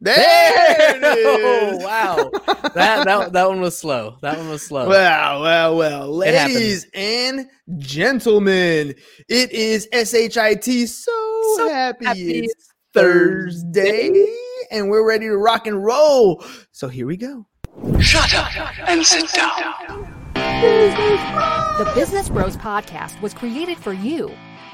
There it Oh is. wow, that that that one was slow. That one was slow. Well, well, well, ladies and gentlemen, it is SHIT. So, So happy, happy it's Thursday, and we're ready to rock and roll. So here we go. Shut up and sit down. The Business Bros Podcast was created for you.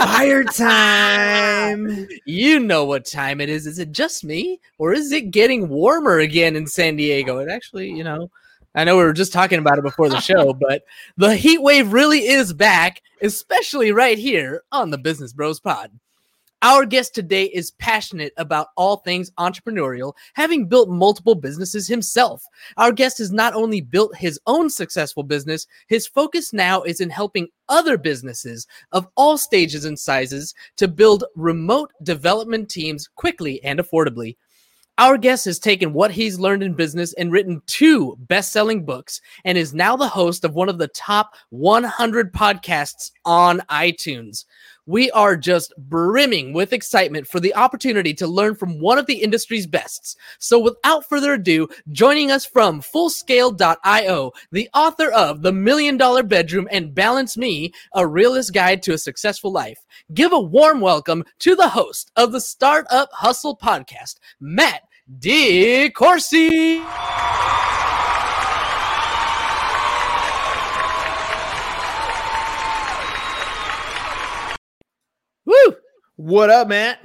Fire time. You know what time it is. Is it just me, or is it getting warmer again in San Diego? It actually, you know, I know we were just talking about it before the show, but the heat wave really is back, especially right here on the Business Bros Pod. Our guest today is passionate about all things entrepreneurial, having built multiple businesses himself. Our guest has not only built his own successful business, his focus now is in helping other businesses of all stages and sizes to build remote development teams quickly and affordably. Our guest has taken what he's learned in business and written two best selling books and is now the host of one of the top 100 podcasts on iTunes. We are just brimming with excitement for the opportunity to learn from one of the industry's bests. So, without further ado, joining us from Fullscale.io, the author of The Million Dollar Bedroom and Balance Me, a realist guide to a successful life. Give a warm welcome to the host of the Startup Hustle podcast, Matt D. Woo! What up, Matt?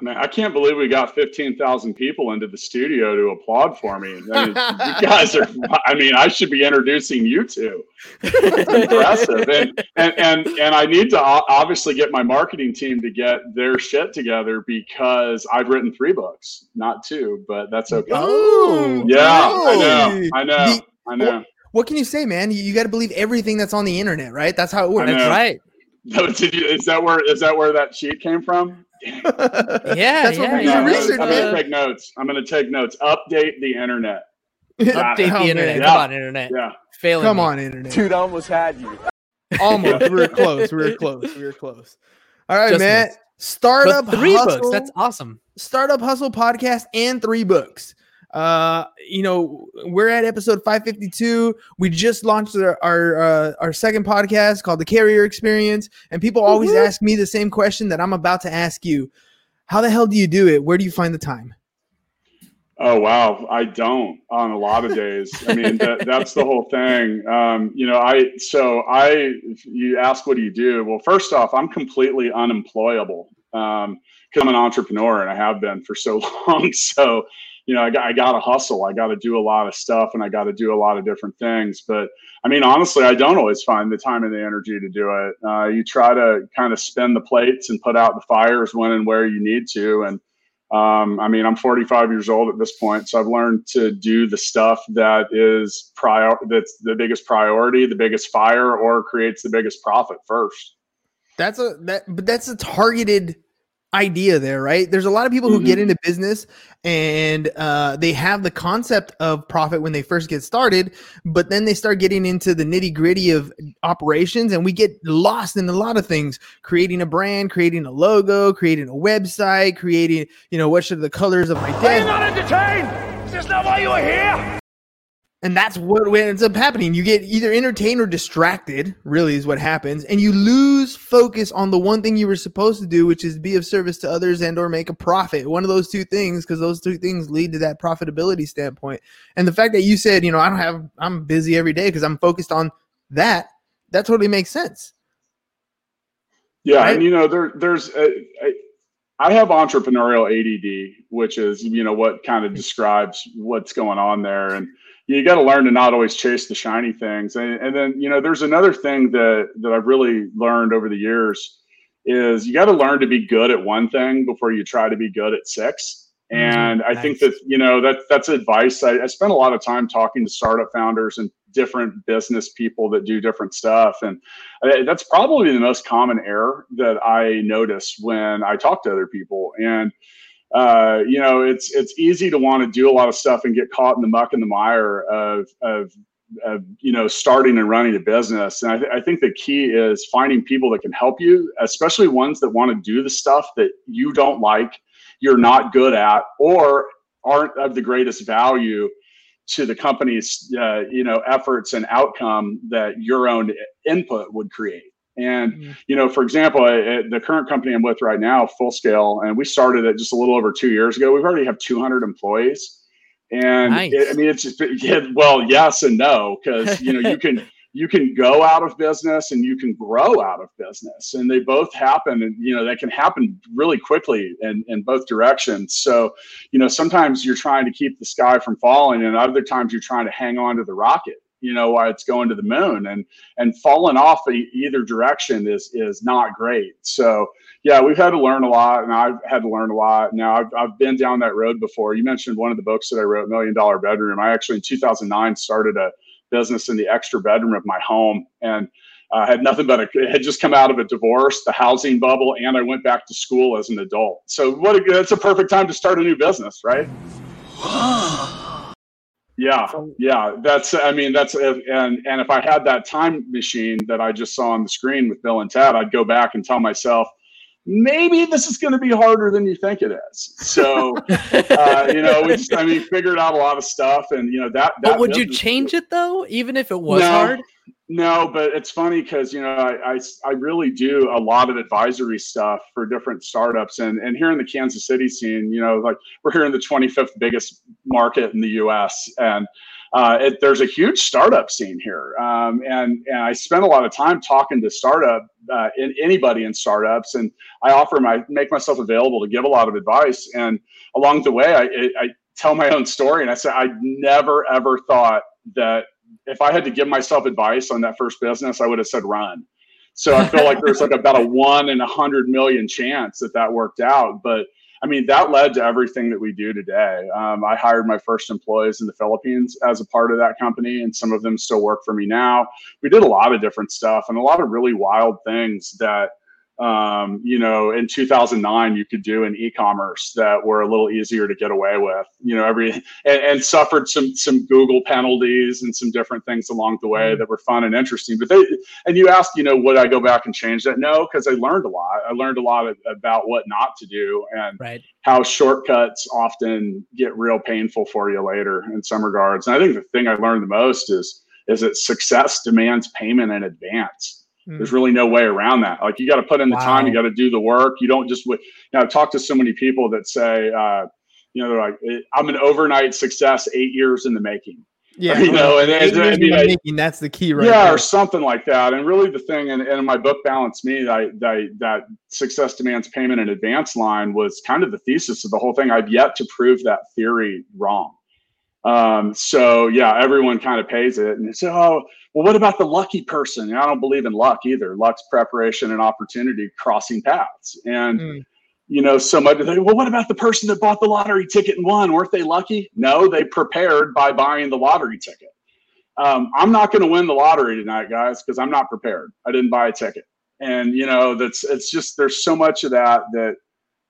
I mean, I can't believe we got 15,000 people into the studio to applaud for me. I mean, you guys are, I mean, I should be introducing you two. It's impressive. And, and, and, and I need to obviously get my marketing team to get their shit together because I've written three books, not two, but that's okay. Oh, oh yeah, I know. I know. The- I know. What can you say, man? You, you got to believe everything that's on the internet, right? That's how it works. That's right. Did you- Is that where, is that where that sheet came from? Yeah, That's what yeah, we yeah. do I'm research, gonna take notes. I'm going to take notes. Update the internet. Update the Oh, internet. man. Come on, internet. Yeah. Failing Come me. on, internet. Dude, I almost had you. Almost. we were close. We were close. We were close. All right, Just Matt. missed. Startup But three Hustle, books. That's awesome. Startup Hustle podcast and three books. Uh, you know, we're at episode 552. We just launched our our, uh, our second podcast called The Carrier Experience, and people always Woo-hoo. ask me the same question that I'm about to ask you. How the hell do you do it? Where do you find the time? Oh wow, I don't on a lot of days. I mean, that, that's the whole thing. Um, you know, I so I if you ask what do you do? Well, first off, I'm completely unemployable um, because I'm an entrepreneur and I have been for so long. So, you know, I got I got to hustle. I got to do a lot of stuff and I got to do a lot of different things. But I mean, honestly, I don't always find the time and the energy to do it. Uh, you try to kind of spin the plates and put out the fires when and where you need to, and um, I mean, I'm 45 years old at this point, so I've learned to do the stuff that is prior, that's the biggest priority, the biggest fire, or creates the biggest profit first. That's a that but that's a targeted idea there, right? There's a lot of people who get Mhm. into business and uh, they have the concept of profit when they first get started, but then they start getting into the nitty gritty of operations, and we get lost in a lot of things: creating a brand, creating a logo, creating a website, creating you know what should the colors of my desk, not entertained? Is this not why you are here? And that's what ends up happening. You get either entertained or distracted, really, is what happens, and you lose focus on the one thing you were supposed to do, which is be of service to others and or make a profit. One of those two things, because those two things lead to that profitability standpoint. And the fact that you said, you know, I don't have, I'm busy every day because I'm focused on that. That totally makes sense. Yeah, Right. and you know, there, there's, uh, a, a, I have entrepreneurial ADD, which is you know what kind of describes what's going on there, and you got to learn to not always chase the shiny things. And, and then you know, there's another thing that that I've really learned over the years is you got to learn to be good at one thing before you try to be good at six. And I think that you know that that's advice. I, I spent a lot of time talking to startup founders and different business people that do different stuff. And uh, that's probably the most common error that I notice when I talk to other people. And uh, you know, it's it's easy to want to do a lot of stuff and get caught in the muck and the mire of of, of you know starting and running a business. And I, th- I think the key is finding people that can help you, especially ones that want to do the stuff that you don't like, you're not good at, or aren't of the greatest value to the company's uh, you know efforts and outcome that your own input would create and mm-hmm. you know, for example, the current company I'm with right now, Full Scale, and we started it just a little over two years ago. We've already have 200 employees, and nice. it, I mean, it's just, yeah, well, yes and no, because you know you can you can go out of business and you can grow out of business, and they both happen, and you know that can happen really quickly in in both directions. So, you know, sometimes you're trying to keep the sky from falling, and other times you're trying to hang on to the rocket you know why it's going to the moon and and falling off either direction is is not great so yeah we've had to learn a lot and i've had to learn a lot now i've, I've been down that road before you mentioned one of the books that i wrote million dollar bedroom i actually in 2009 started a business in the extra bedroom of my home and uh, had nothing but a, it had just come out of a divorce, the housing bubble, and I went back to school as an adult. So what? A, it's a perfect time to start a new business, right? Yeah, yeah, that's. I mean, that's and and if I had that time machine that I just saw on the screen with Bill and Ted, I'd go back and tell myself, maybe this is going to be harder than you think it is. So, uh, you know, we just, I mean, figured out a lot of stuff, and you know that. that but would you change it though, even if it was no, hard? No, but it's funny because you know I, I, I really do a lot of advisory stuff for different startups, and and here in the Kansas City scene, you know, like we're here in the 25th biggest market in the U.S. and uh, it, there's a huge startup scene here, um, and and I spend a lot of time talking to startup uh, in, anybody in startups, and I offer my make myself available to give a lot of advice, and along the way, I, I tell my own story, and I say I never ever thought that if I had to give myself advice on that first business, I would have said run. So I feel like there's like about a one in a hundred million chance that that worked out. But I mean, that led to everything that we do today. Um, I hired my first employees in the Philippines as a part of that company, and some of them still work for me now. We did a lot of different stuff and a lot of really wild things that um, you know, in 2009, you could do in e-commerce that were a little easier to get away with, you know, every, and, and suffered some, some Google penalties and some different things along the way mm. that were fun and interesting. But they, and you asked, you know, would I go back and change that? No, because I learned a lot. I learned a lot of, about what not to do and right. how shortcuts often get real painful for you later in some regards. And I think the thing I learned the most is, is that success demands payment in advance Mm. There's really no way around that. Like you got to put in the wow. time, you got to do the work. You don't just, you know, I've talked to so many people that say, uh, you know, they're like, I'm an overnight success, eight years in the making. Yeah, you know, and, and, I mean, I, making, that's the key, right? Yeah, there. or something like that. And really, the thing, and, and in my book, Balance Me, that, that that success demands payment in advance line was kind of the thesis of the whole thing. I've yet to prove that theory wrong. Um, so yeah, everyone kind of pays it, and they say, oh well, what about the lucky person? And I don't believe in luck either. Luck's preparation and opportunity crossing paths. And mm. you know, somebody they, well, what about the person that bought the lottery ticket and won? Weren't they lucky? No, they prepared by buying the lottery ticket. Um, I'm not going to win the lottery tonight, guys, because I'm not prepared. I didn't buy a ticket. And you know, that's it's just there's so much of that that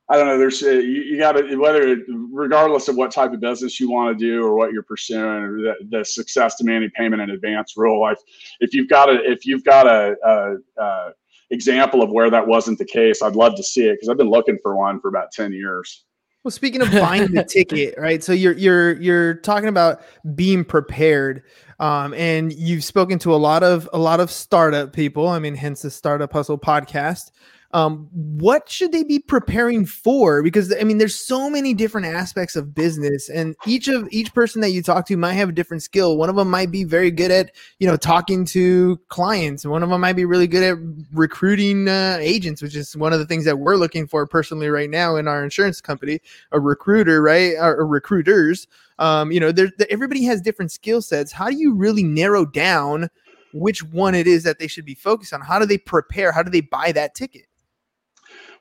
I don't know. There's uh, you, you got to whether regardless of what type of business you want to do or what you're pursuing, or the, the success demanding payment in advance rule. Like if you've got a if you've got a, a, a example of where that wasn't the case, I'd love to see it because I've been looking for one for about ten years. Well, speaking of buying the ticket, right? So you're you're you're talking about being prepared, um, and you've spoken to a lot of a lot of startup people. I mean, hence the Startup Hustle podcast um, what should they be preparing for? Because i mean there's so many different aspects of business and each of each person that you talk to might have a different skill. One of them might be very good at you know talking to clients and one of them might be really good at recruiting uh, agents which is one of the things that we're looking for personally right now in our insurance company a recruiter right? Or, or recruiters. Um, you know everybody has different skill sets. How do you really narrow down which one it is that they should be focused on? How do they prepare? How do they buy that ticket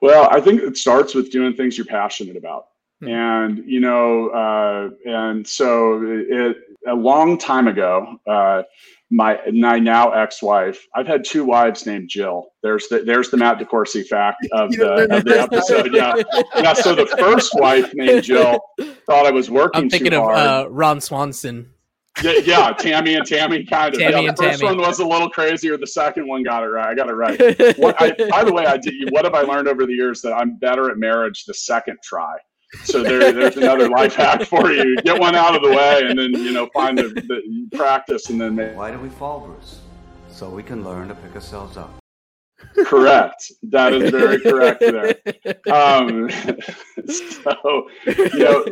well, I think it starts with doing things you're passionate about. Hmm. And you know, uh, and so it, a long time ago, uh, my my now ex-wife. I've had two wives named Jill. There's the there's the Matt DeCroix fact of the, of the episode. Yeah, yeah. So the first wife named Jill thought I was working. I'm thinking of uh, Ron Swanson. Yeah, yeah, Tammy and Tammy, kind of. Tammy yeah, the and first Tammy. one was a little crazier. The second one got it right. I got it right. What I, by the way, I did. What have I learned over the years that I'm better at marriage the second try. So there, there's another life hack for you. Get one out of the way, and then you know find the, the practice, and then make Why do we fall, Bruce? So we can learn to pick ourselves up. Correct. That is very correct there. Um, so you know,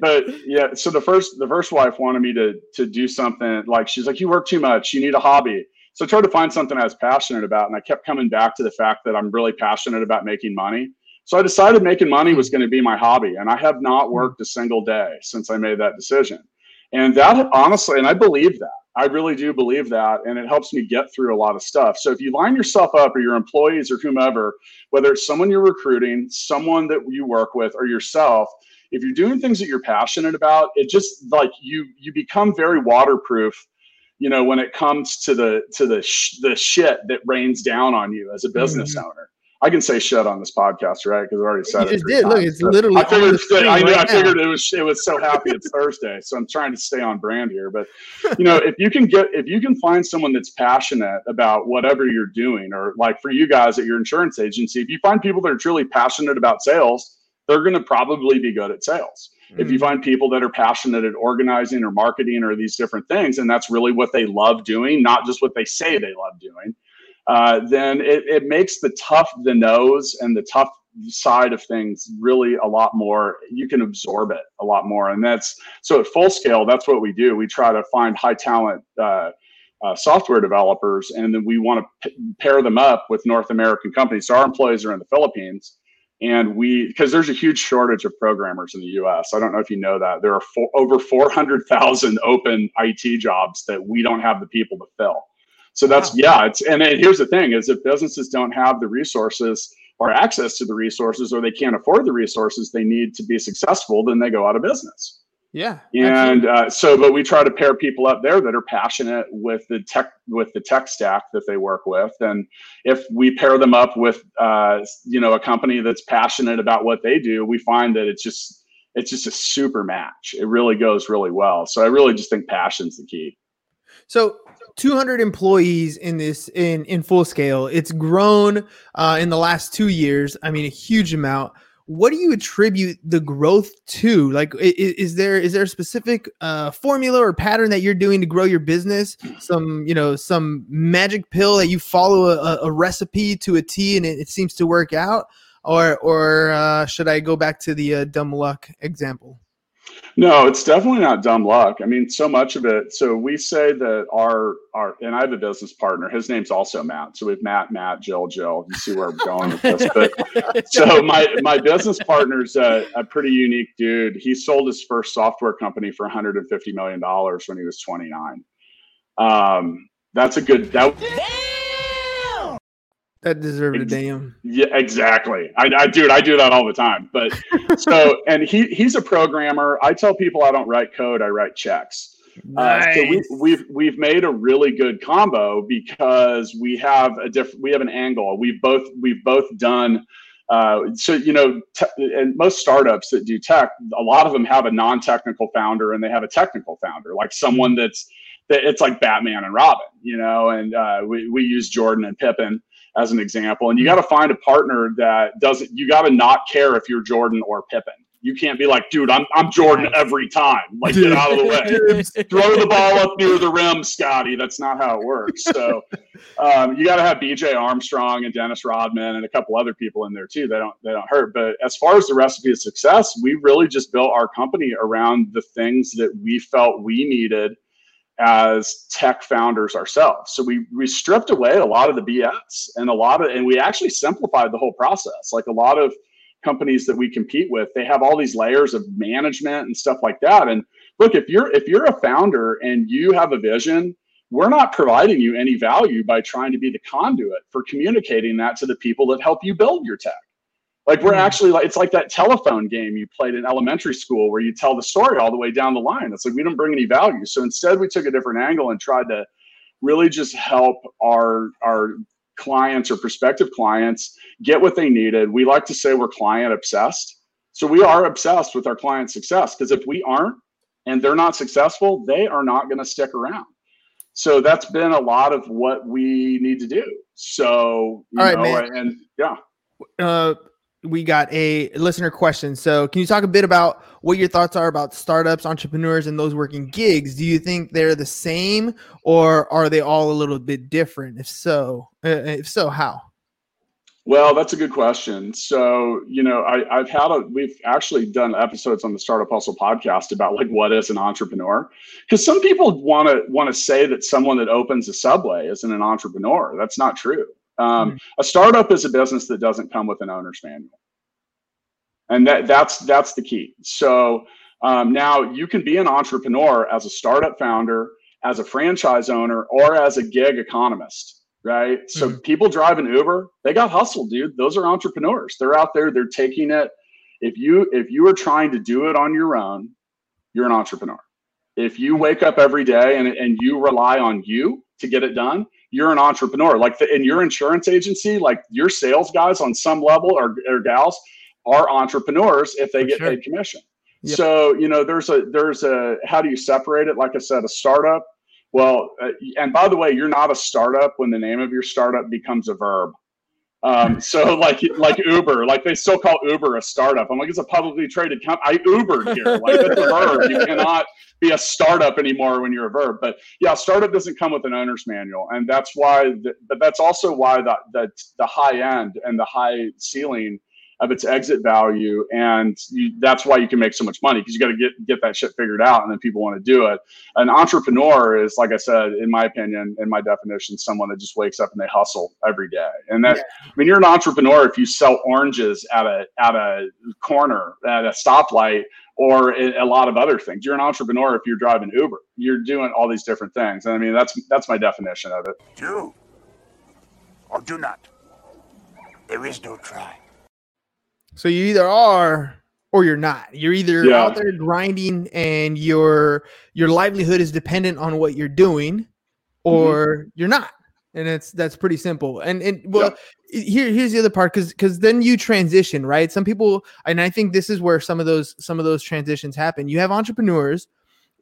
but yeah. So the first the first wife wanted me to to do something like she's like, you work too much. You need a hobby. So I tried to find something I was passionate about, and I kept coming back to the fact that I'm really passionate about making money. So I decided making money was going to be my hobby, and I have not worked a single day since I made that decision. And that honestly, and I believe that. I really do believe that, and it helps me get through a lot of stuff. So if you line yourself up, or your employees, or whomever, whether it's someone you're recruiting, someone that you work with, or yourself, if you're doing things that you're passionate about, it just like you you become very waterproof. You know, when it comes to the to the sh- the shit that rains down on you as a business mm-hmm. owner. I can say shit on this podcast, right? Because I already said You it. did. Look, it's literally I figured. I, knew, I right now. figured it was. It was so happy it's Thursday, so I'm trying to stay on brand here. But you know, if you can get, if you can find someone that's passionate about whatever you're doing, or like for you guys at your insurance agency, if you find people that are truly passionate about sales, they're going to probably be good at sales. If you mm. find people that are passionate at organizing or marketing or these different things, and that's really what they love doing, not just what they say they love doing, uh, then it, it makes the tough, the nose, and the tough side of things really a lot more. You can absorb it a lot more, and that's so at full scale. That's what we do. We try to find high talent. Uh, uh, software developers, and then we want to p- pair them up with North American companies. So our employees are in the Philippines, and we because there's a huge shortage of programmers in the U.S. I don't know if you know that there are four, over 400,000 open IT jobs that we don't have the people to fill. So that's yeah. It's and then here's the thing: is if businesses don't have the resources or access to the resources, or they can't afford the resources they need to be successful, then they go out of business. Yeah. And uh, so, but we try to pair people up there that are passionate with the tech with the tech stack that they work with, and if we pair them up with uh, you know a company that's passionate about what they do, we find that it's just it's just a super match. It really goes really well. So I really just think passion's the key. So 200 employees in this in in full scale. It's grown uh, in the last two years. I mean, a huge amount. What do you attribute the growth to? Like, i- i- is there is there a specific uh, formula or pattern that you're doing to grow your business? Some you know some magic pill that you follow a, a recipe to a T and it, it seems to work out, or or uh, should I go back to the uh, dumb luck example? No, it's definitely not dumb luck. I mean, so much of it. So we say that our our and I have a business partner. His name's also Matt. So we have Matt, Matt, Jill, Jill. You see where I'm going with this. But so my my business partner's a, a pretty unique dude. He sold his first software company for 150 million dollars when he was 29. Um, that's a good that That deserved a damn. Yeah, exactly. I, I dude, I do that all the time. But so, and he he's a programmer. I tell people I don't write code; I write checks. Uh, so we, we've we've made a really good combo because we have a different we have an angle. We've both we've both done. Uh, so you know, te- and most startups that do tech, a lot of them have a non-technical founder and they have a technical founder, like someone that's that it's like Batman and Robin, you know. And uh, we we use Jordan and Pippen as an example. And you got to find a partner that doesn't. You got to not care if you're Jordan or Pippen. You can't be like, dude, I'm I'm Jordan every time. Like, get out of the way. Throw the ball up near the rim, Scottie. That's not how it works. So um, you got to have B.J. Armstrong and Dennis Rodman and a couple other people in there too. They don't they don't hurt. But as far as the recipe of success, we really just built our company around the things that we felt we needed as tech founders ourselves. So we we stripped away a lot of the BS and a lot of and we actually simplified the whole process. Like a lot of companies that we compete with, they have all these layers of management and stuff like that. And look, if you're if you're a founder and you have a vision, we're not providing you any value by trying to be the conduit for communicating that to the people that help you build your tech. Like we're Mhm. actually like it's like that telephone game you played in elementary school where you tell the story all the way down the line. It's like we don't bring any value. So instead we took a different angle and tried to really just help our our clients or prospective clients get what they needed. We like to say we're client obsessed. So we are obsessed with our client success because if we aren't and they're not successful, they are not going to stick around. So that's been a lot of what we need to do. So, you All right, know, man. and yeah. uh, we got a listener question. So, can you talk a bit about what your thoughts are about startups, entrepreneurs, and those working gigs? Do you think they're the same, or are they all a little bit different? If so, uh, if so, how? Well, that's a good question. So, you know, I, I've had a, we've actually done episodes on the Startup Hustle podcast about like what is an entrepreneur, because some people want to want to say that someone that opens a subway isn't an entrepreneur. That's not true. Um, A startup is a business that doesn't come with an owner's manual, and that that's that's the key. So um, now you can be an entrepreneur as a startup founder, as a franchise owner, or as a gig economist right? So people driving Uber, they got hustle, dude. Those are entrepreneurs. They're out there, they're taking it. If you if you are trying to do it on your own, you're an entrepreneur. If you wake up every day and, and you rely on you to get it done, you're an entrepreneur. Like the, in your insurance agency, like your sales guys on some level or, or gals are entrepreneurs if they For get sure. paid commission. Yep. So, you know, there's a there's a how do you separate it? Like I said, a startup well, uh, and by the way, you're not a startup when the name of your startup becomes a verb. Um, so like like Uber, like they still call Uber a startup. I'm like, it's a publicly traded company. I Ubered here. Like it's a verb. You cannot be a startup anymore when you're a verb. But yeah, startup doesn't come with an owner's manual, and that's why. The, but that's also why the, the the high end and the high ceiling of its exit value, and you, that's why you can make so much money because you got to get get that shit figured out, and then people want to do it. An entrepreneur is, like I said, in my opinion, in my definition, someone that just wakes up and they hustle every day, and that. I mean, you're an entrepreneur if you sell oranges at a at a corner at a stoplight or a a lot of other things. You're an entrepreneur if you're driving Uber. You're doing all these different things. And I mean, that's that's my definition of it. Do or do not. There is no try. So you either are or you're not. You're either Yeah. out there grinding and your your livelihood is dependent on what you're doing, or you're not. And it's that's pretty simple. And and well, here here's the other part because because then you transition, right? Some people, and I think this is where some of those some of those transitions happen. You have entrepreneurs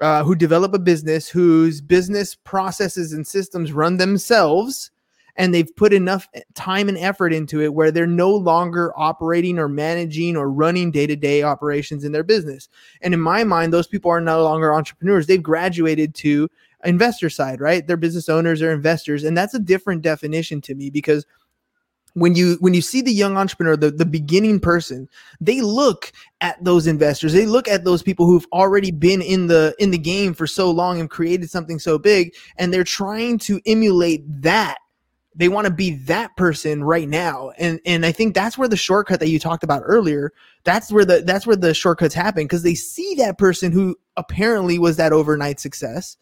uh, who develop a business whose business processes and systems run themselves and they've put enough time and effort into it where they're no longer operating or managing or running day-to-day operations in their business. And in my mind those people are no longer entrepreneurs. They've graduated to investor side right? They're business owners or investors. And that's a different definition to me because when you when you see the young entrepreneur the, the beginning person they look at those investors. They look at those people who've already been in the in the game for so long and created something so big. And they're trying to emulate that they want to be that person right now. And and i think that's where the shortcut that you talked about earlier that's where the that's where the shortcuts happen because they see that person who apparently was that overnight success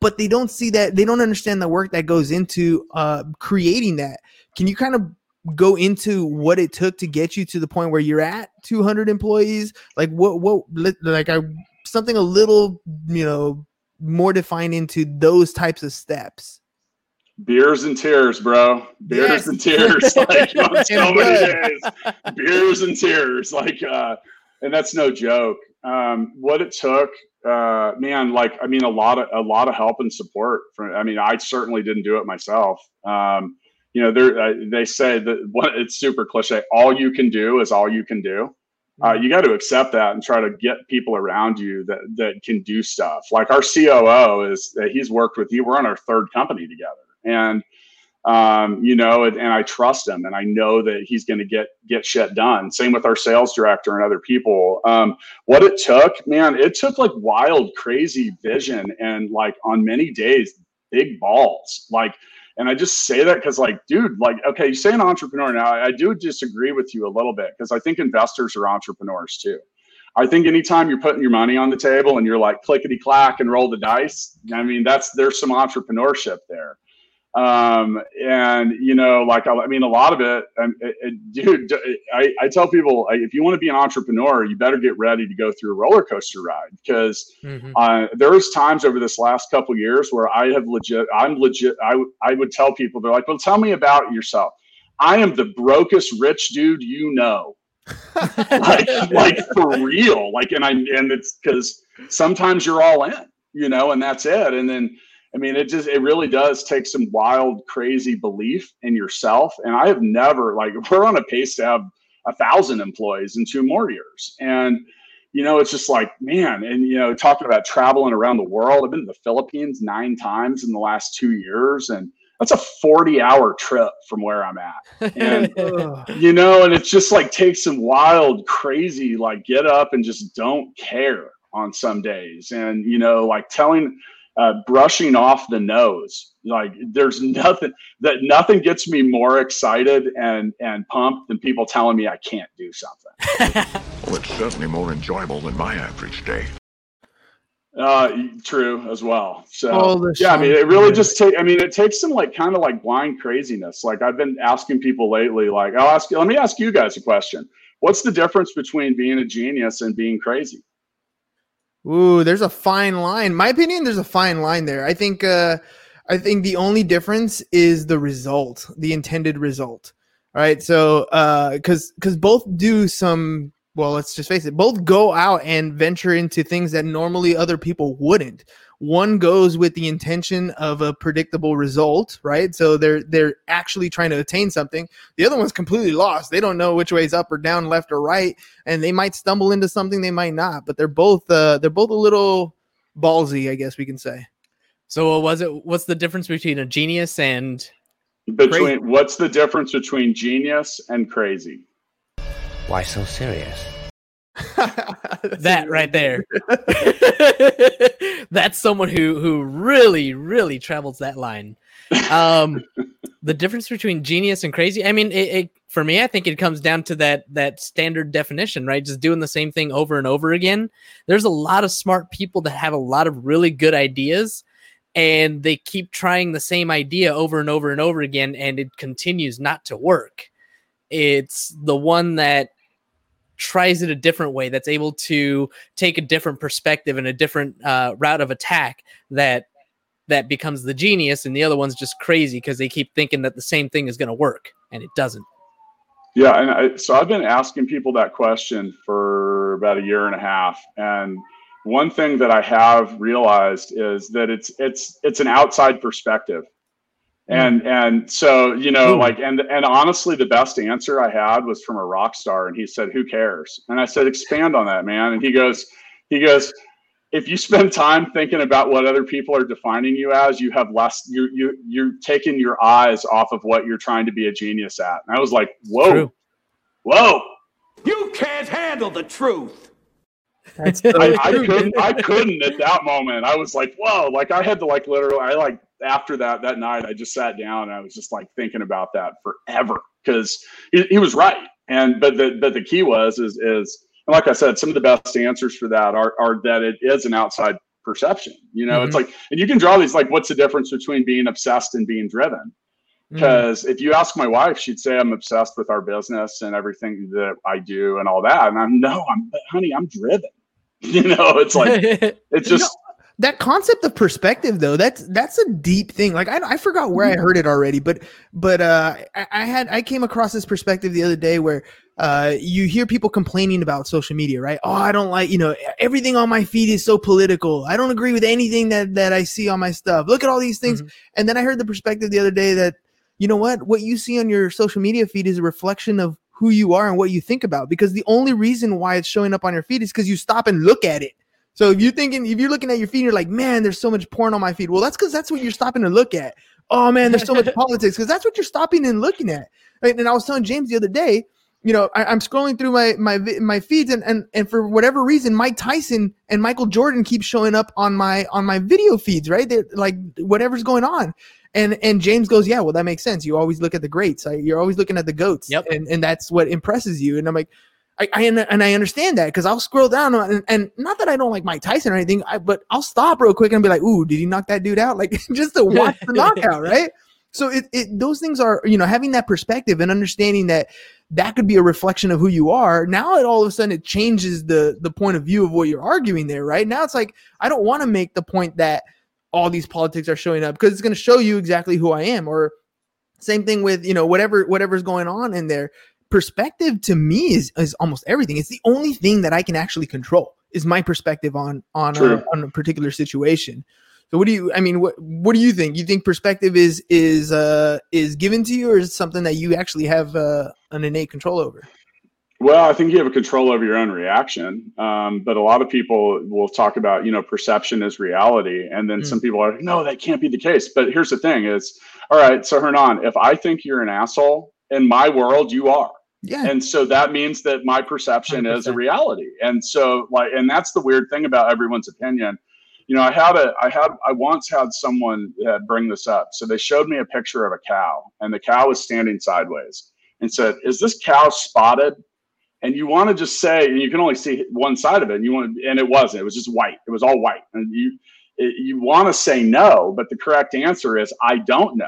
but they don't see that they don't understand the work that goes into uh creating that. Can you kind of go into what it took to get you to the point where you're at 200 employees? Like what what like i something a little you know more defined into those types of steps Beers and tears, bro. Beers Yes. and tears. Like on so many days. Beers and tears. Like uh and that's no joke. Um what it took, uh man, like I mean a lot of a lot of help and support from I mean, I certainly didn't do it myself. Um you know, there uh, they say that what it's super cliche. All you can do is all you can do. Uh, you got to accept that and try to get people around you that that can do stuff. Like our COO is uh, he's worked with you. We're on our third company together, and um, you know, and, and I trust him, and I know that he's going to get get shit done. Same with our sales director and other people. Um, what it took, man, it took like wild, crazy vision, and like on many days, big balls. Like, and I just say that because, like, dude, like, okay, you say an entrepreneur now. I, I do disagree with you a little bit because I think investors are entrepreneurs too. I think anytime you're putting your money on the table and you're like clickety clack and roll the dice, I mean, that's there's some entrepreneurship there. Um, and you know, like I, I mean, a lot of it, um, it, it- dude. I, I tell people if you want to be an entrepreneur, you better get ready to go through a roller coaster ride because Mhm. uh, there's times over this last couple years where I have legit, I'm legit. I I would tell people they're like, well, tell me about yourself. I am the brokest rich dude you know like like for real like and i and it's because sometimes you're all in you know and that's it and then i mean it just it really does take some wild crazy belief in yourself. And i have never like we're on a pace to have a thousand employees in two more years. And you know it's just like man and you know talking about traveling around the world i've been to the philippines nine times in the last two years and that's a 40 hour trip from where i'm at. And you know and it's just like takes some wild crazy like get up and just don't care on some days. And you know like telling uh, brushing off the nose like there's nothing that nothing gets me more excited and and pumped than people telling me i can't do something Well, it's certainly more enjoyable than my average day. Uh, true as well. So All the yeah, I mean, it really shit. just take. I mean, it takes some like kind of like blind craziness. Like I've been asking people lately. Like I'll ask. Let me ask you guys a question. What's the difference between being a genius and being crazy? Ooh, there's a fine line. My opinion, there's a fine line there. I think uh I think the only difference is the result, the intended result. All right. So uh cuz cuz both do some well, let's just face it, both go out and venture into things that normally other people wouldn't. One goes with the intention of a predictable result, right? So they're they're actually trying to attain something. The other one's completely lost. They don't know which way is up or down, left or right and they might stumble into something they might not but they're both uh they're both a little ballsy i guess we can say so what was it? What's the difference between a genius and Between what's the difference between genius and crazy? Why so serious? that right there? That's someone who who really really travels that line. Um, the difference between genius and crazy. I mean, it, it for me, I think it comes down to that that standard definition, right? Just doing the same thing over and over again. There's a lot of smart people that have a lot of really good ideas, and they keep trying the same idea over and over and over again, and it continues not to work. It's the one that tries it a different way that's able to take a different perspective and a different uh, route of attack that that becomes the genius and the other one's just crazy because they keep thinking that the same thing is going to work and it doesn't. Yeah, and I, so I've been asking people that question for about a year and a half, and one thing that I have realized is that it's it's it's an outside perspective, and and so you know Ooh. like and and honestly, the best answer I had was from a rock star, and he said, "Who cares?" And I said, "Expand on that, man." And he goes, he goes. If you spend time thinking about what other people are defining you as, you have less. You you you're taking your eyes off of what you're trying to be a genius at. And I was like, "Whoa, True. Whoa! You can't handle the truth. that's I, I couldn't. I couldn't at that moment. I was like, "Whoa!" Like I had to like literally. I like after that that night, I just sat down and I was just like thinking about that forever because he, he was right. And but the but the key was is is and like I said, some of the best answers for that are are that it is an outside perception. You know, it's mm-hmm. like and you can draw these like, what's the difference between being obsessed and being driven? Mm. because if you ask my wife she'd say i'm obsessed with our business and everything that i do and all that and i'm no i'm honey i'm driven you know it's like it's just that concept of perspective though that's that's a deep thing. Like i, I forgot where i heard it already but but uh I, I had i came across this perspective the other day where uh you hear people complaining about social media right? Oh i don't like you know everything on my feed is so political. I don't agree with anything that that i see on my stuff. Look at all these things. And then i heard the perspective the other day that you know what? What you see on your social media feed is a reflection of who you are and what you think about. Because the only reason why it's showing up on your feed is because you stop and look at it so if you're thinking, if you're looking at your feed, you're like, man, there's so much porn on my feed. Well, that's because that's what you're stopping to look at. Oh man, there's so much politics because that's what you're stopping and looking at. Right? And I was telling James the other day, you know, I, I'm scrolling through my my my feeds, and and and for whatever reason, Mike Tyson and Michael Jordan keep showing up on my on my video feeds. Right? They're like whatever's going on. And and James goes, yeah, well, that makes sense. You always look at the greats. You're always looking at the goats. Yep. And and that's what impresses you. And I'm like, I, I and I understand that because I'll scroll down and, and not that I don't like Mike Tyson or anything, I, but I'll stop real quick and be like, "Ooh, did he knock that dude out?" Like just to watch the knockout, right? So it, it those things are you know having that perspective and understanding that that could be a reflection of who you are. Now it all of a sudden it changes the the point of view of what you're arguing there, right? Now it's like I don't want to make the point that all these politics are showing up because it's going to show you exactly who I am or same thing with you know whatever whatever's going on in there perspective to me is is almost everything it's the only thing that i can actually control is my perspective on on a, on a particular situation so what do you i mean what what do you think you think perspective is is uh is given to you or is it something that you actually have uh, an innate control over well, I think you have a control over your own reaction. Um, but a lot of people will talk about, you know, perception is reality. And then mm. some people are like, no, that can't be the case. But here's the thing is, all right, so Hernan, if I think you're an asshole, in my world, you are. Yeah. And so that means that my perception 100%. is a reality. And so like, and that's the weird thing about everyone's opinion. You know, I had a, I had, I once had someone uh, bring this up. So they showed me a picture of a cow and the cow was standing sideways and said, is this cow spotted? and you want to just say and you can only see one side of it and you want to, and it wasn't it was just white it was all white and you it, you want to say no but the correct answer is i don't know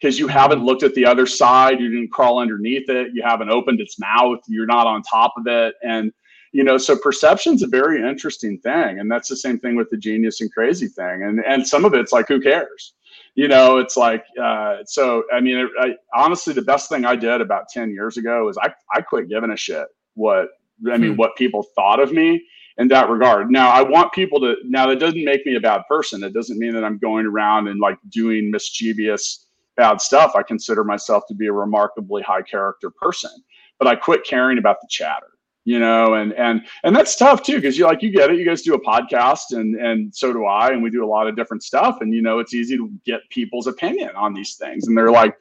because you haven't looked at the other side you didn't crawl underneath it you haven't opened its mouth you're not on top of it and you know so perception's a very interesting thing and that's the same thing with the genius and crazy thing and and some of it's like who cares you know it's like uh, so i mean I, honestly the best thing i did about 10 years ago is i, I quit giving a shit what I mean, hmm. what people thought of me in that regard. Now, I want people to. Now, that doesn't make me a bad person. It doesn't mean that I'm going around and like doing mischievous bad stuff. I consider myself to be a remarkably high character person, but I quit caring about the chatter. You know, and and and that's tough too because you like you get it. You guys do a podcast, and and so do I, and we do a lot of different stuff. And you know, it's easy to get people's opinion on these things, and they're like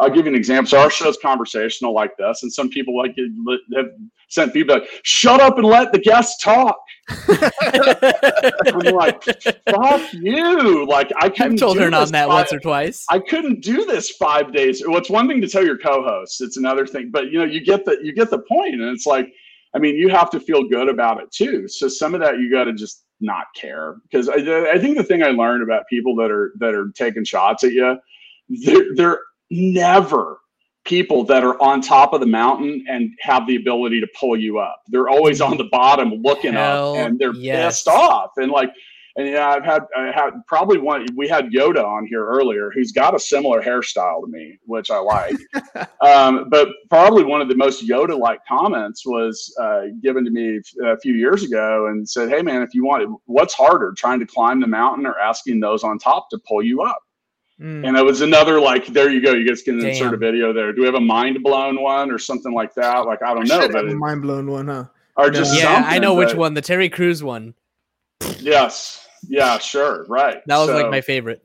I'll give you an example. So our show's conversational like this, and some people like have sent feedback. Shut up and let the guests talk. I'm like, fuck you! Like I couldn't. I've told her on that five, once or twice. I couldn't do this five days. Well, it's one thing to tell your co-hosts; it's another thing. But you know, you get the you get the point, and it's like, I mean, you have to feel good about it too. So some of that you got to just not care because I, I think the thing I learned about people that are that are taking shots at you, they're, they're never people that are on top of the mountain and have the ability to pull you up. They're always on the bottom looking Hell up and they're yes. pissed off. And like, and yeah, I've had, I had probably one, we had Yoda on here earlier who's got a similar hairstyle to me, which I like. um, but probably one of the most Yoda like comments was uh, given to me a few years ago and said, Hey man, if you want, what's harder trying to climb the mountain or asking those on top to pull you up? Mm. And it was another like, there you go. You guys can Damn. insert a video there. Do we have a mind blown one or something like that? Like I don't know, but a mind blown one, huh? Or just yeah, I know which one. The Terry Crews one. Yes. Yeah. Sure. Right. That was so, like my favorite.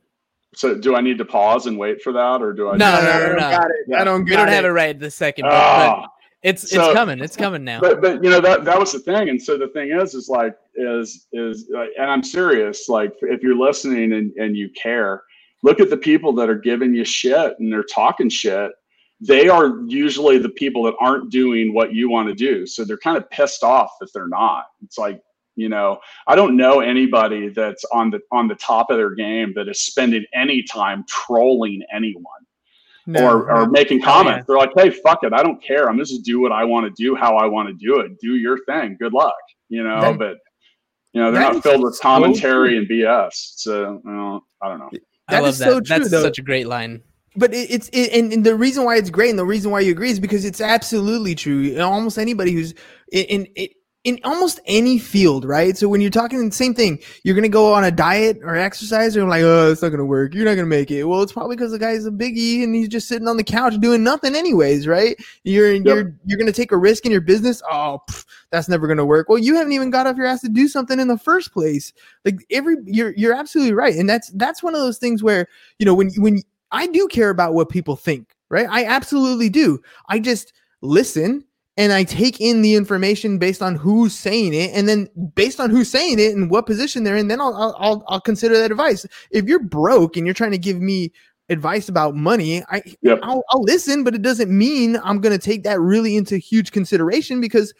So do I need to pause and wait for that, or do I? No, no, no, no. Got it. Yeah. I don't. We don't it. have it right this second. But, oh. but it's so, it's coming. It's coming now. But but you know that that was the thing, and so the thing is, is like is is, and I'm serious. Like if you're listening and and you care look at the people that are giving you shit and they're talking shit they are usually the people that aren't doing what you want to do so they're kind of pissed off that they're not it's like you know i don't know anybody that's on the on the top of their game that is spending any time trolling anyone no, or, or making comments. They're like, hey, fuck it. I don't care. I'm just do what I want to do, how I want to do it. Do your thing. Good luck. You know, that, but you know, they're not filled with commentary so and BS. So you know, I don't know. That I love that. So true, That's though. such a great line. But it, it's it, and, and, the reason why it's great and the reason why you agree is because it's absolutely true. almost anybody who's in, in in almost any field, right? So when you're talking the same thing, you're gonna go on a diet or exercise, and like, oh, it's not gonna work. You're not gonna make it. Well, it's probably because the guy's a biggie and he's just sitting on the couch doing nothing, anyways, right? You're yep. you're you're gonna take a risk in your business. Oh, pff, that's never gonna work. Well, you haven't even got off your ass to do something in the first place. Like every, you're you're absolutely right, and that's that's one of those things where you know when when I do care about what people think, right? I absolutely do. I just listen and I take in the information based on who's saying it, and then based on who's saying it and what position they're in, then I'll I'll I'll consider that advice. If you're broke and you're trying to give me advice about money, I yep. I'll, I'll listen, but it doesn't mean I'm going to take that really into huge consideration because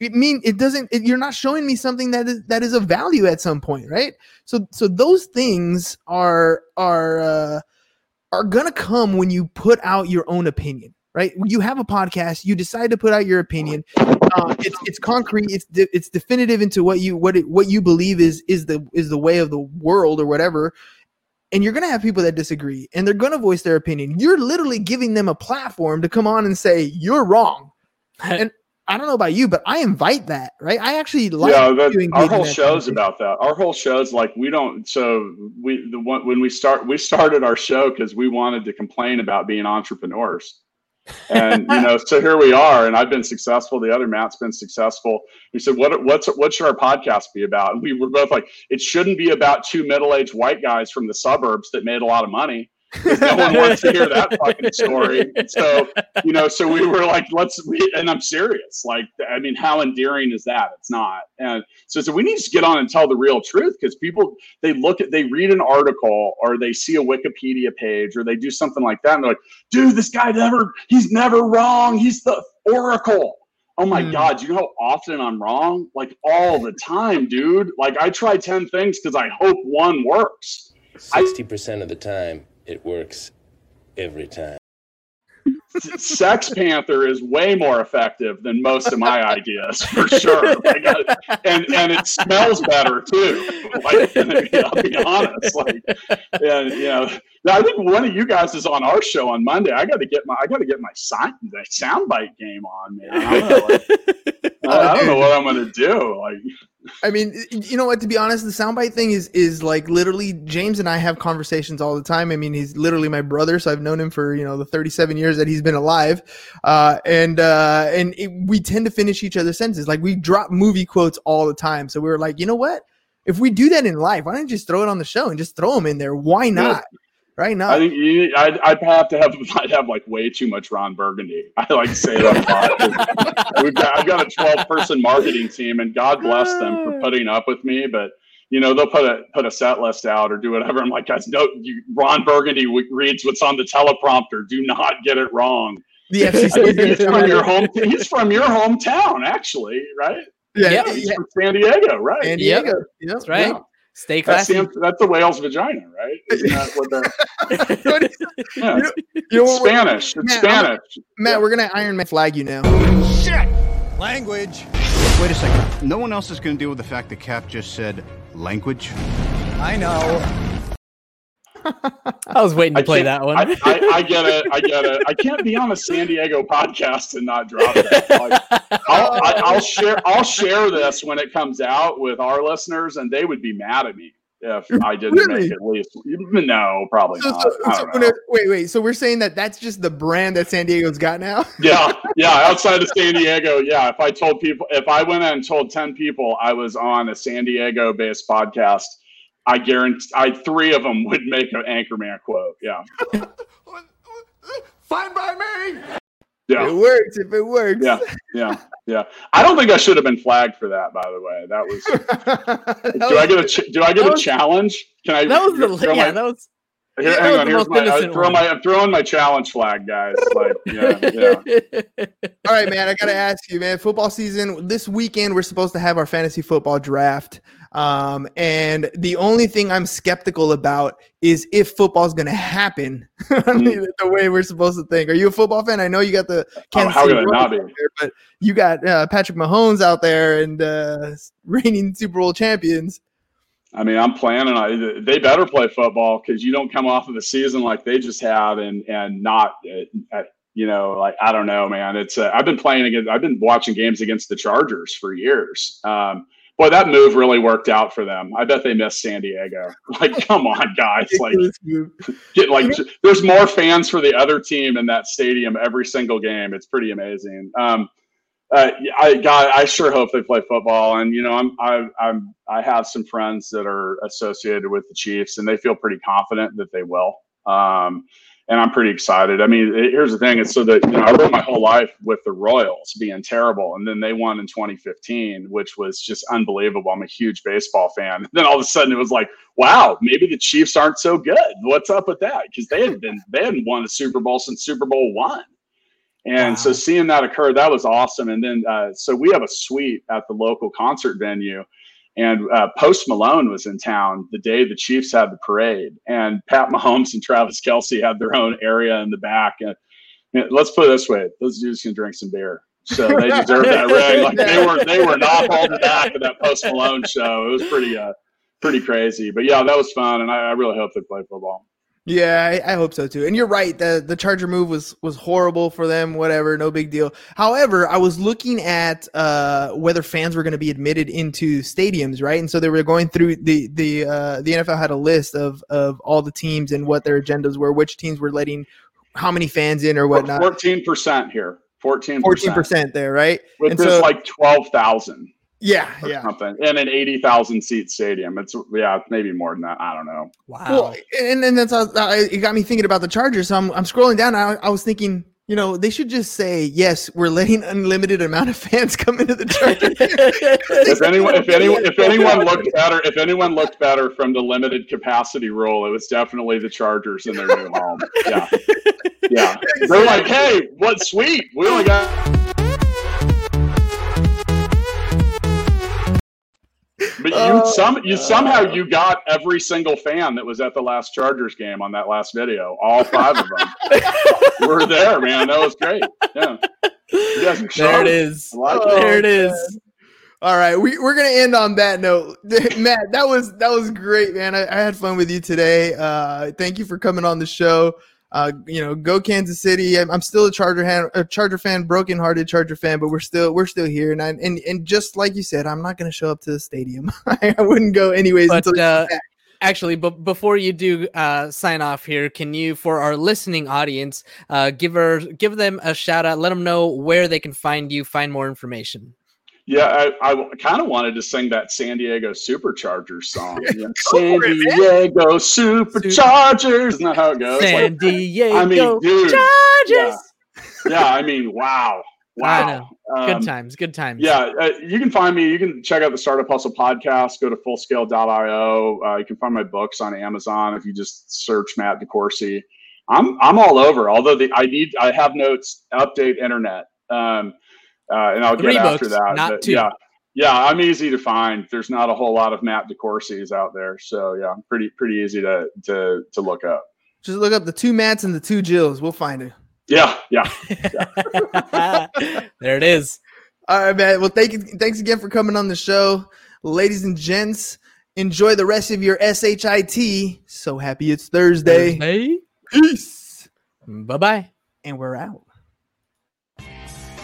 it mean it doesn't. It, you're not showing me something that is that is of value at some point, right? So so those things are are. uh are going to come when you put out your own opinion right you have a podcast you decide to put out your opinion uh, it's, it's concrete it's de- it's definitive into what you what it, what you believe is is the is the way of the world or whatever and you're going to have people that disagree and they're going to voice their opinion you're literally giving them a platform to come on and say you're wrong and I don't know about you, but I invite that, right? I actually like yeah, that, doing our whole show's about that. Our whole show's like we don't. So we the one when we start we started our show because we wanted to complain about being entrepreneurs, and you know so here we are. And I've been successful. The other Matt's been successful. We said what what's what should our podcast be about? And we were both like it shouldn't be about two middle aged white guys from the suburbs that made a lot of money. No one wants to hear that fucking story. So you know, so we were like, let's, we, and I'm serious. Like, I mean, how endearing is that? It's not. And so, so we need to get on and tell the real truth because people, they look at, they read an article or they see a Wikipedia page or they do something like that and they're like, dude, this guy never, he's never wrong. He's the oracle. Oh my Hmm. God, you know how often I'm wrong? Like all the time, dude. Like I try 10 things because I hope one works. Sixty percent of the time, it works every time. Sex Panther is way more effective than most of my ideas for sure. Like, I- and and it smells better too. Like, I'll be honest. Like, and you know, I think one of you guys is on our show on Monday. I got to get my I got to get my sound soundbite game on, man. I don't know, like, I don't know what I'm gonna do. Like, I mean, you know what? To be honest, the soundbite thing is is like literally James and I have conversations all the time. I mean, he's literally my brother, so I've known him for you know the 37 years that he's been alive, uh, and uh, and it, we tend to finish each other's sentences. Like we drop movie quotes all the time, so we were like, you know what? If we do that in life, why don't you just throw it on the show and just throw them in there? Why not? Right now, I think you, I'd, I'd have to have I'd have like way too much Ron Burgundy. I like to say that a lot. We've got I've got a 12 person marketing team, and God bless them for ah. putting up with me. But you know they'll put a put a set list out or do whatever. I'm like, guys, no, you, Ron Burgundy reads what's on the teleprompter. Do not get it wrong. the FCC. he's from your home. He's from your hometown, actually, right? yeah, Yeah, yeah, He's from San Diego, right? San Yep. Diego. Yep. That's right. Yeah. Stay That's, classy. That's the whale's vagina, right? That what they're, What is- yeah. you know, you know It's what we're- Spanish. It's I'm- Spanish. Matt, we're gonna Iron Man flag you now. Shit. Language. Wait a second. No one else is going to deal with the fact that Cap just said language. I know. I was waiting to I play that one. I, I, I get it. I get it. I can't be on a San Diego podcast and not drop it. Like, I'll, I, I'll share. I'll share this when it comes out with our listeners, and they would be mad at me if I didn't Really? make at least. No, probably So, not. so, I so don't when know. it- wait, wait. So we're saying that that's just the brand that San Diego's got now. Yeah, yeah. Outside of San Diego, yeah. If I told people, if I went and told ten people I was on a San Diego-based podcast, I guarantee, I three of them would make an Anchorman quote. Yeah, Fine by me! yeah. It works if it works. Yeah, yeah, yeah. I don't think I should have been flagged for that. By the way, that was. That do I get a ch- Do I get a was- challenge? Can I? that was the throw yeah. my- That was here, that hang was on. the Here's most my. Uh, I throw one. my, I'm throwing my challenge flag, guys. Like, yeah, yeah. All right, man. I gotta ask you, man. Football season this weekend. We're supposed to have our fantasy football draft, um, and the only thing I'm skeptical about is if football's gonna happen I mean, the way we're supposed to think. Are you a football fan? I know you got the Kansas Oh, City not be? there, but you got uh, Patrick Mahomes out there and uh, reigning Super Bowl champions. I mean, I'm planning. I, they better play football because you don't come off of the season like they just had, and and not, uh, uh, you know, like I don't know, man. It's uh, I've been playing against. I've been watching games against the Chargers for years. Um, boy, that move really worked out for them. I bet they missed San Diego. Like, come on, guys! Like, get like there's more fans for the other team in that stadium every single game. It's pretty amazing. Um, uh, I God, I sure hope they play football. And you know, I'm I, I'm I have some friends that are associated with the Chiefs, and they feel pretty confident that they will. Um, and I'm pretty excited. I mean, it- here's the thing: it's so that you know, I lived my whole life with the Royals being terrible, and then they won in 2015, which was just unbelievable. I'm a huge baseball fan. then all of a sudden, it was like, wow, maybe the Chiefs aren't so good. What's up with that? Because they had been they hadn't won a Super Bowl since Super Bowl one. And so seeing that occur, that was awesome. And then, uh, so we have a suite at the local concert venue. And uh, Post Malone was in town the day the Chiefs had the parade, and Pat Mahomes and Travis Kelce had their own area in the back. And let's put it this way: those dudes can drink some beer, so they deserve that ring. Like they were, they were not holding back at that Post Malone show. It was pretty, uh, pretty crazy. But yeah, that was fun, and I, I really hope they play football. Yeah, I, I, hope so too. And you're right. The the Charger move was was horrible for them. Whatever, no big deal. However, I was looking at uh, whether fans were going to be admitted into stadiums, right? And so they were going through the the uh, the NFL had a list of of all the teams and what their agendas were, which teams were letting how many fans in or whatnot. Fourteen percent here. Fourteen. Fourteen percent there, right? Which and is so, like twelve thousand. Yeah, yeah. Something in an eighty thousand seat stadium. It's yeah, maybe more than that. I don't know. Wow. Well, and then that's uh, it got me thinking about the Chargers. So I'm I'm scrolling down. I, I was thinking, you know, they should just say yes. We're letting unlimited amount of fans come into the Chargers. if anyone, if anyone, if anyone looked better, if anyone looked better from the limited capacity rule, it was definitely the Chargers in their new home. Yeah, yeah. They're like, hey, what sweet? We only got. You some you somehow you got every single fan that was at the last Chargers game on that last video. All five of them were there, man. That was great. Yeah. There it is. Like oh, there it is. All right, we, we're gonna end on that note, Matt. That was that was great, man. I, I had fun with you today. Uh, thank you for coming on the show. Uh, you know, go Kansas City. I'm, I'm still a Charger fan, a Charger fan, broken-hearted Charger fan, but we're still we're still here. And I, and and just like you said, I'm not going to show up to the stadium. I wouldn't go anyways. But, uh, actually, but before you do uh, sign off here, can you, for our listening audience, uh, give her give them a shout out, let them know where they can find you, find more information. Yeah, I, I kind of wanted to sing that San Diego Superchargers song. Yeah. San Diego Superchargers. Isn't that how it goes? San like, Diego I mean, dude, Chargers. Yeah. yeah, I mean, wow. Wow. Good um, times. Good times. Yeah. Uh, you can find me. You can check out the Startup Hustle podcast. Go to fullscale.io. Uh, you can find my books on Amazon if you just search Matt DeCoursey. I'm I'm all over. Although the I need I have notes update internet. Um, uh, and I'll Three get books, after that. Not but, two. Yeah, yeah, I'm easy to find. There's not a whole lot of Matt DeCoursey's out there, so yeah, I'm pretty pretty easy to to to look up. Just look up the two Matts and the two Jills. We'll find it. Yeah, yeah. yeah. there it is. All right, man. Well, thank you. Thanks again for coming on the show, ladies and gents. Enjoy the rest of your shit. So happy it's Thursday. Thursday. Peace. Bye bye. And we're out.